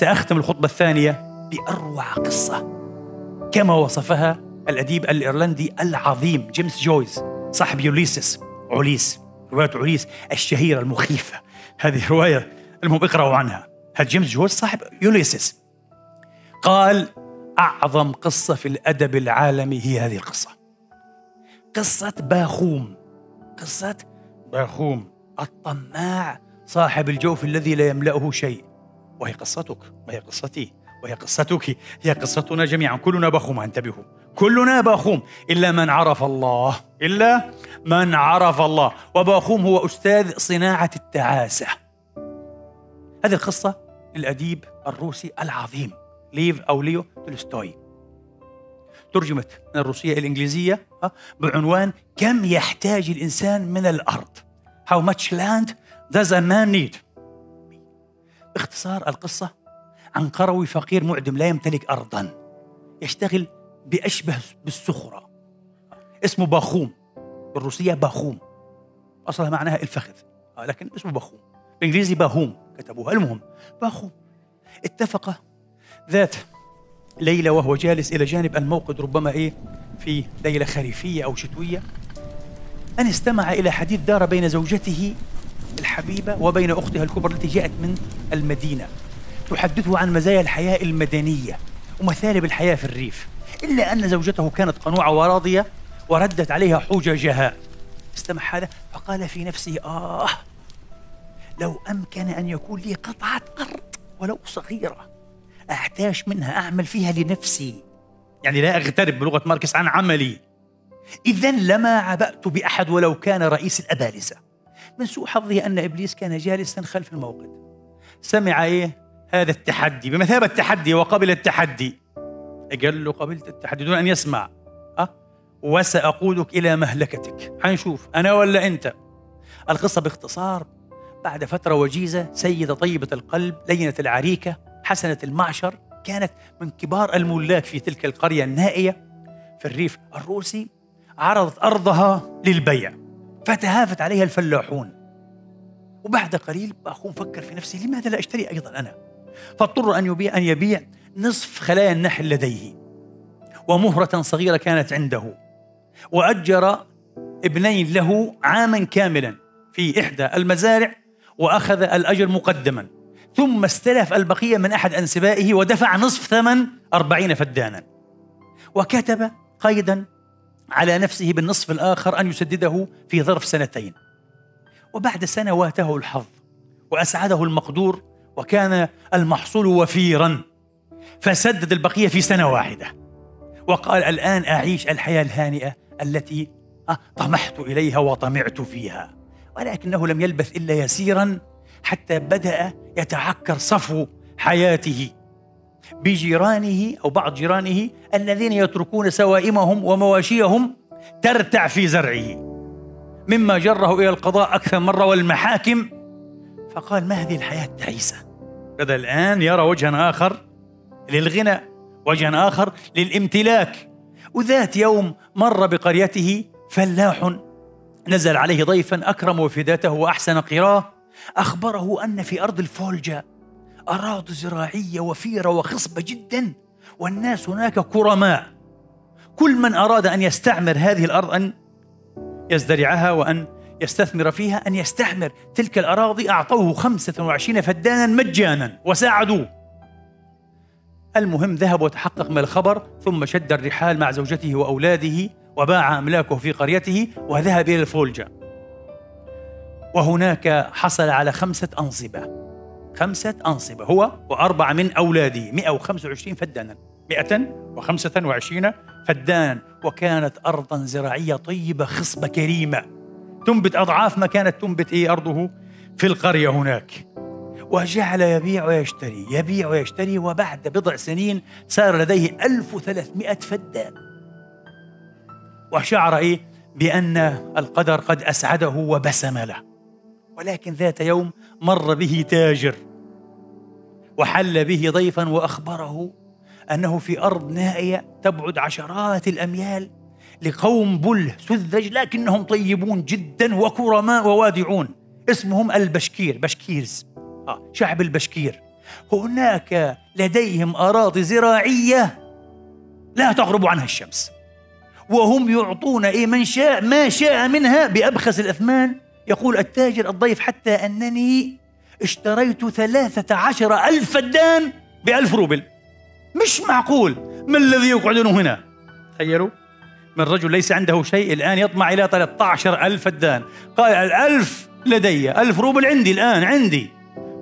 سأختم الخطبة الثانية بأروع قصة. كما وصفها الأديب الإيرلندي العظيم جيمس جويس صاحب يوليسس عليس رواية عليس الشهيرة المخيفة. هذه رواية المهم اقرأوا عنها. هذا جيمس جويس صاحب يوليسس. قال أعظم قصة في الأدب العالمي هي هذه القصة. قصة باخوم. قصة باخوم الطماع صاحب الجوف الذي لا يملأه شيء. وهي قصتك وهي قصتي وهي قصتك هي قصتنا جميعا. كلنا بخوم انتبهوا. كلنا باخوم إلا من عرف الله إلا من عرف الله. وباخوم هو أستاذ صناعة التعاسة. هذه القصة للأديب الروسي العظيم ليف أو ليو تولستوي. ترجمت من الروسية إلى الإنجليزية بعنوان كم يحتاج الإنسان من الأرض؟ How much land does a man need? باختصار القصة عن قروي فقير معدم لا يمتلك أرضا يشتغل بأشبه بالسخرة اسمه باخوم بالروسية باخوم أصلها معناها الفخذ آه، لكن اسمه باخوم بالإنجليزي باهوم كتبوها. المهم باخوم. اتفق ذات ليلة وهو جالس إلى جانب الموقد ربما إيه في ليلة خريفية أو شتوية أن استمع إلى حديث دار بين زوجته الحبيبة وبين أختها الكبرى التي جاءت من المدينة تحدثه عن مزايا الحياة المدنية ومثالب الحياة في الريف إلا أن زوجته كانت قنوعة وراضية وردت عليها حججها. استمع هذا؟ فقال في نفسه آه لو أمكن أن يكون لي قطعة أرض ولو صغيرة أحتاج منها أعمل فيها لنفسي. يعني لا أغترب بلغة ماركس عن عملي. إذا لما عبأت بأحد ولو كان رئيس الأبالسة. من سوء حظه أن إبليس كان جالسا خلف الموقد. سمع إيه؟ هذا التحدي. بمثابة التحدي وقبل التحدي. قال له قبلت التحدي دون أن يسمع. أه؟ وسأقودك إلى مهلكتك. حنشوف. أنا ولا أنت؟ القصة باختصار. بعد فترة وجيزة سيدة طيبة القلب لينة العريكة حسنة المعشر كانت من كبار الملاك في تلك القرية النائية. في الريف الروسي عرضت أرضها للبيع. فتهافت عليها الفلاحون. وبعد قليل أخوه فكر في نفسه لماذا لا أشتري أيضا أنا؟ فاضطر أن يبيع أن يبيع نصف خلايا النحل لديه. ومهرة صغيرة كانت عنده. وأجر ابنين له عاما كاملا في إحدى المزارع وأخذ الأجر مقدما. ثم استلف البقية من أحد أنسبائه ودفع نصف ثمن أربعين فدانا. وكتب قيدا على نفسه بالنصف الآخر أن يسدده في ظرف سنتين. وبعد سنة واته الحظ وأسعده المقدور وكان المحصول وفيرا. فسدد البقية في سنة واحدة. وقال الآن أعيش الحياة الهانئة التي طمحت إليها وطمعت فيها. ولكنه لم يلبث إلا يسيرا حتى بدأ يتعكر صفو حياته. بجيرانه أو بعض جيرانه الذين يتركون سوائمهم ومواشيهم ترتع في زرعه. مما جره إلى القضاء أكثر مرة والمحاكم. فقال ما هذه الحياة التعيسة بدأ الآن يرى وجها آخر للغنى وجها آخر للامتلاك. وذات يوم مر بقريته فلاح نزل عليه ضيفا أكرم وفداته وأحسن قراه. أخبره أن في أرض الفولجا أراضي زراعية وفيرة وخصبة جدا والناس هناك كرماء. كل من أراد أن يستعمر هذه الأرض أن يزدرعها وأن يستثمر فيها أن يستعمر. تلك الأراضي أعطوه خمسة وعشرين فدانا مجانا وساعدوه. المهم ذهب وتحقق من الخبر ثم شد الرحال مع زوجته وأولاده وباع أملاكه في قريته وذهب إلى الفولجا. وهناك حصل على خمسة أنصبة. خمسة أنصبة. هو وأربعة من أولاده 125 فدانا. 125 فدانا. وكانت أرضا زراعية طيبة خصبة كريمة. تنبت أضعاف ما كانت تنبت إيه أرضه؟ في القرية هناك. وجعل يبيع ويشتري يبيع ويشتري. وبعد بضع سنين صار لديه 1300 فدان. وشعر إيه؟ بأن القدر قد أسعده وبسم له. ولكن ذات يوم مر به تاجر وحل به ضيفا وأخبره أنه في أرض نائية تبعد عشرات الأميال لقوم بله سذج لكنهم طيبون جدا وكرماء ووادعون. اسمهم البشكير بشكيرز. آه شعب البشكير. هناك لديهم أراضي زراعية لا تغرب عنها الشمس. وهم يعطون إيه من شاء ما شاء منها بأبخس الأثمان يقول التاجر الضيف حتى أنني اشتريت ثلاثة عشر ألف فدان بألف روبل. مش معقول. ما الذي يقعدون هنا؟ تخيلوا. من رجل ليس عنده شيء الآن يطمع إلى 13 ألف فدان. قال الألف لدي ألف روبل عندي الآن عندي.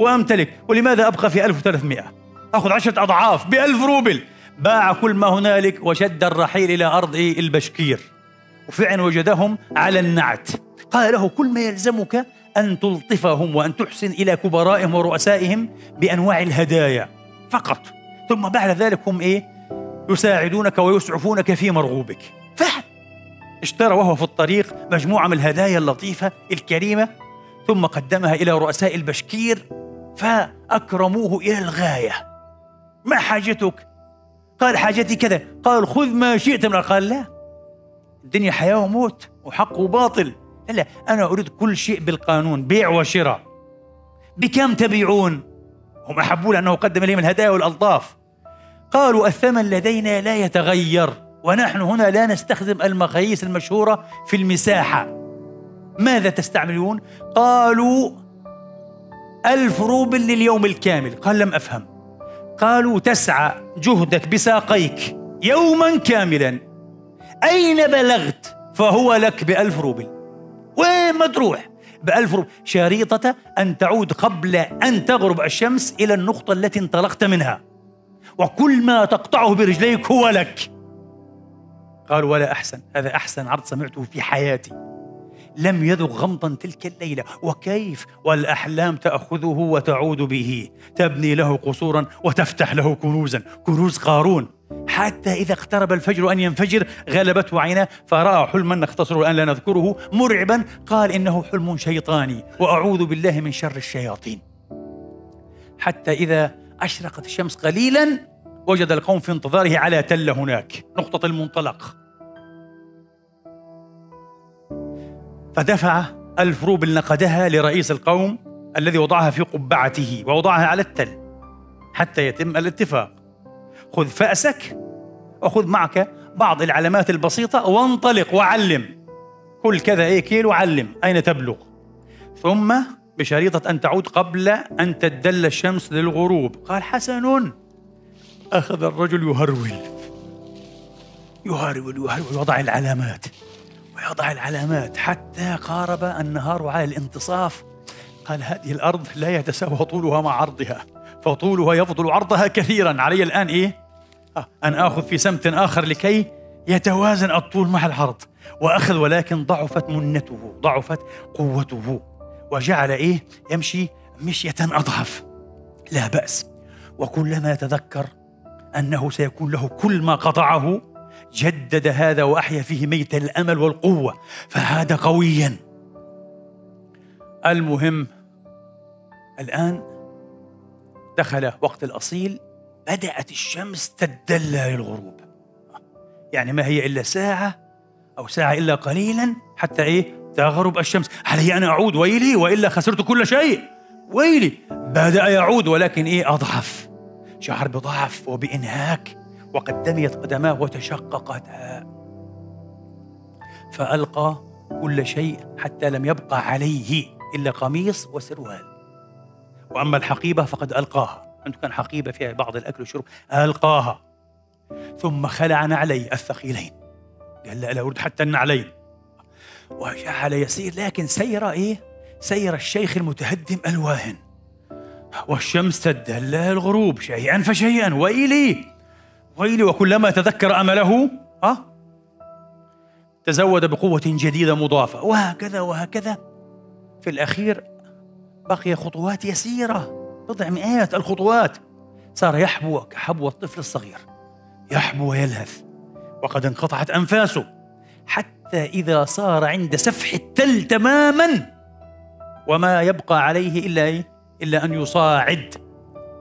وأمتلك. ولماذا أبقى في 1300 أخذ عشرة أضعاف بألف روبل. باع كل ما هنالك وشد الرحيل إلى أرض البشكير. وفعلا وجدهم على النعت. قال له كل ما يلزمك أن تلطفهم وأن تحسن إلى كبرائهم ورؤسائهم بأنواع الهدايا فقط. ثم بعد ذلك هم إيه؟ يساعدونك ويسعفونك في مرغوبك. فعل اشترى وهو في الطريق مجموعة من الهدايا اللطيفة الكريمة ثم قدمها إلى رؤساء البشكير فأكرموه إلى الغاية. ما حاجتك؟ قال حاجتي كذا. قال خذ ما شئت. من قال لا. الدنيا حياة وموت وحق وباطل لا أنا أريد كل شيء بالقانون بيع وشراء. بكم تبيعون؟ هم أحبوا لأنه قدم إليهم الهدايا والألطاف. قالوا الثمن لدينا لا يتغير ونحن هنا لا نستخدم المقاييس المشهورة في المساحة. ماذا تستعملون؟ قالوا ألف روبل لليوم الكامل. قال لم أفهم. قالوا تسعى جهدك بساقيك يوما كاملا. أين بلغت؟ فهو لك بألف روبل. وين ما تروح. بألف روبل شريطة أن تعود قبل أن تغرب الشمس إلى النقطة التي انطلقت منها. وكل ما تقطعه برجليك هو لك. قالوا ولا أحسن. هذا أحسن عرض سمعته في حياتي. لم يذق غمضا تلك الليلة. وكيف والأحلام تأخذه وتعود به. تبني له قصورا وتفتح له كنوزا. كنوز قارون. حتى إذا اقترب الفجر أن ينفجر غلبته عيناه فرأى حلما نختصره الآن لا نذكره مرعبا قال إنه حلم شيطاني وأعوذ بالله من شر الشياطين. حتى إذا أشرقت الشمس قليلا وجد القوم في انتظاره على تل هناك نقطة المنطلق. فدفع ألف روبل نقدها لرئيس القوم الذي وضعها في قبعته ووضعها على التل حتى يتم الاتفاق. خذ فأسك وخذ معك بعض العلامات البسيطة وانطلق وعلم. كل كذا إيه كيلو علم أين تبلغ؟ ثم بشريطة أن تعود قبل أن تدل الشمس للغروب. قال حسن. أخذ الرجل يهرول. يهرول يهرول وضع العلامات. ويضع العلامات حتى قارب النهار على الانتصاف. قال هذه الأرض لا يتساوى طولها مع عرضها فطولها يفضل عرضها كثيرا. علي الآن إيه؟ أن آخذ في سمت آخر لكي يتوازن الطول مع العرض. وأخذ ولكن ضعفت منته ضعفت قوته. وجعل إيه؟ يمشي مشية أضعف. لا بأس. وكلما يتذكر أنه سيكون له كل ما قطعه جدد هذا وأحيا فيه ميت الأمل والقوة. فعاد قويا. المهم الآن دخل وقت الأصيل. بدأت الشمس تدلى للغروب يعني ما هي إلا ساعة أو ساعة إلا قليلا حتى إيه؟ تغرب الشمس. علي أن أعود ويلي؟ وإلا خسرت كل شيء. ويلي بدأ يعود ولكن إيه؟ أضعف. شعر بضعف وبإنهاك وقد دميت قدماه وتشققتا فألقى كل شيء حتى لم يبقى عليه إلا قميص وسروال. وأما الحقيبة فقد ألقاها. عنده كان حقيبة فيها بعض الأكل والشرب. ألقاها. ثم خلع نعليه الثقيلين. قال لا لا أريد حتى النعلين وجعل يسير لكن سير إيه؟ سير الشيخ المتهدم الواهن. والشمس تدلى الغروب شيئا فشيئا. ويلي ويلي وكلما تذكر أمله أه؟ تزود بقوة جديدة مضافة. وهكذا وهكذا. في الأخير بقي خطوات يسيرة. بضع مئات الخطوات. صار يحبو كحبو الطفل الصغير. يحبو ويلهث. وقد انقطعت أنفاسه. حتى إذا صار عند سفح التل تماما وما يبقى عليه إلا إيه؟ إلا أن يصاعد.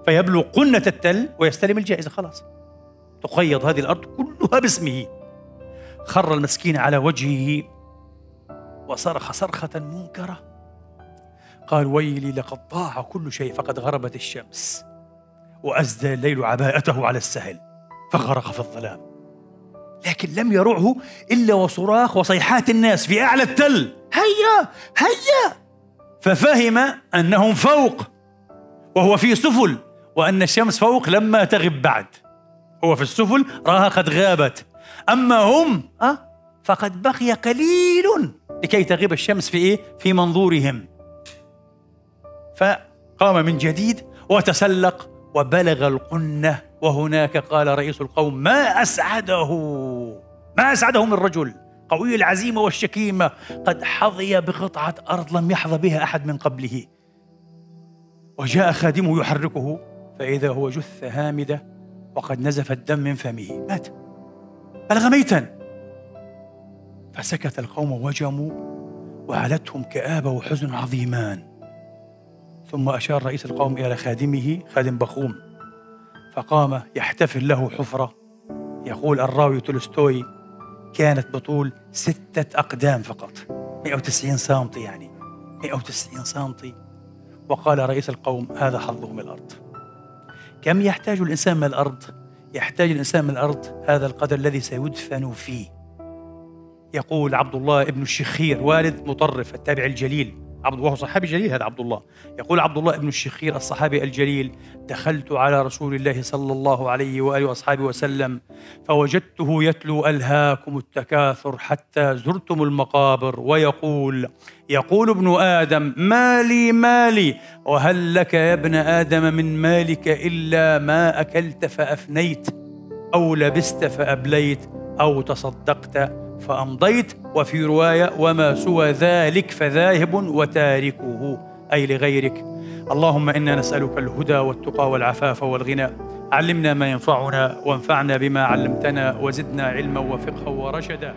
فيبلغ قنة التل ويستلم الجائزة. خلاص. تقيض هذه الأرض كلها باسمه. خر المسكين على وجهه. وصرخ صرخة منكرة. قال ويلي لقد ضاع كل شيء فقد غربت الشمس. وأسدى الليل عباءته على السهل فغرق في الظلام. لكن لم يرعه إلا وصراخ وصيحات الناس في أعلى التل. هيا هيا! ففهم أنهم فوق وهو في سفل وأن الشمس فوق لما تغب بعد. هو في السفل راها قد غابت. أما هم أه؟ فقد بقي قليل. لكي تغيب الشمس في إيه؟ في منظورهم. فقام من جديد وتسلق وبلغ القنة وهناك قال رئيس القوم ما أسعده؟ ما أسعده من رجل قوي العزيمة والشكيمة قد حظي بقطعة أرض لم يحظى بها أحد من قبله. وجاء خادمه يحركه فإذا هو جثة هامدة وقد نزف الدم من فمه. مات. بلغ ميتا. فسكت القوم وجموا وعلتهم كآبة وحزن عظيمان. ثم أشار رئيس القوم إلى خادمه خادم بخوم فقام يحتفل له حفرة. يقول الراوي تولستوي كانت بطول ستة أقدام فقط 190 سنتي يعني 190 سنتي. وقال رئيس القوم هذا حظه من الأرض. كم يحتاج الإنسان من الأرض؟ يحتاج الإنسان من الأرض هذا القدر الذي سيدفن فيه. يقول عبد الله ابن الشخير والد مطرف التابع الجليل. عبد وهو صحابي جليل هذا عبد الله. يقول عبد الله بن الشخير الصحابي الجليل دخلت على رسول الله صلى الله عليه وآله وأصحابه وسلم فوجدته يتلو ألهاكم التكاثر حتى زرتم المقابر ويقول يقول ابن آدم مالي مالي وهل لك يا ابن آدم من مالك إلا ما أكلت فأفنيت أو لبست فأبليت أو تصدقت فأمضيت وفي رواية وما سوى ذلك فذاهب وتاركه. أي لغيرك. اللهم إنا نسألك الهدى والتقى والعفاف والغنى. علمنا ما ينفعنا وانفعنا بما علمتنا وزدنا علما وفقها ورشدا.